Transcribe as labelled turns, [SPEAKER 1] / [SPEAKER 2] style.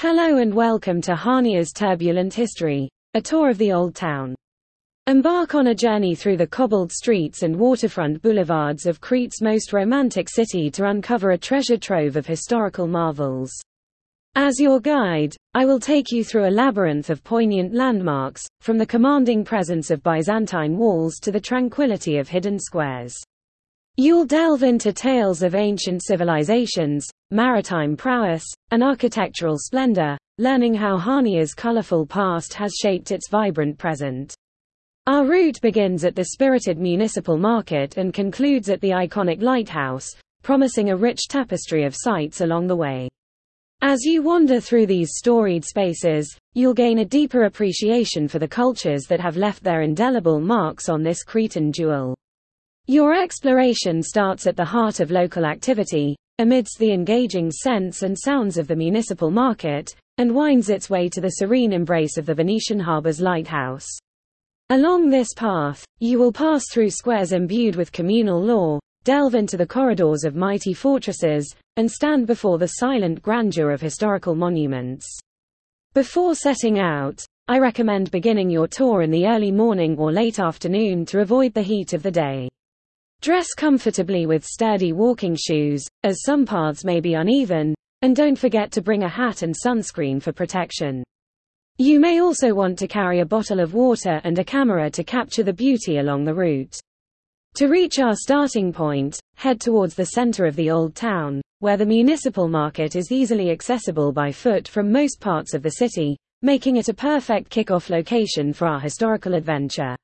[SPEAKER 1] Hello and welcome to Chania's Turbulent History, a tour of the Old Town. Embark on a journey through the cobbled streets and waterfront boulevards of Crete's most romantic city to uncover a treasure trove of historical marvels. As your guide, I will take you through a labyrinth of poignant landmarks, from the commanding presence of Byzantine walls to the tranquility of hidden squares. You'll delve into tales of ancient civilizations, maritime prowess, and architectural splendor, learning how Chania's colorful past has shaped its vibrant present. Our route begins at the spirited municipal market and concludes at the iconic lighthouse, promising a rich tapestry of sights along the way. As you wander through these storied spaces, you'll gain a deeper appreciation for the cultures that have left their indelible marks on this Cretan jewel. Your exploration starts at the heart of local activity, amidst the engaging scents and sounds of the municipal market, and winds its way to the serene embrace of the Venetian harbor's lighthouse. Along this path, you will pass through squares imbued with communal law, delve into the corridors of mighty fortresses, and stand before the silent grandeur of historical monuments. Before setting out, I recommend beginning your tour in the early morning or late afternoon to avoid the heat of the day. Dress comfortably with sturdy walking shoes, as some paths may be uneven, and don't forget to bring a hat and sunscreen for protection. You may also want to carry a bottle of water and a camera to capture the beauty along the route. To reach our starting point, head towards the center of the old town, where the municipal market is easily accessible by foot from most parts of the city, making it a perfect kickoff location for our historical adventure.